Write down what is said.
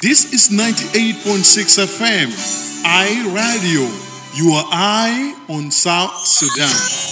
This is 98.6 FM, I Radio, your eye on South Sudan.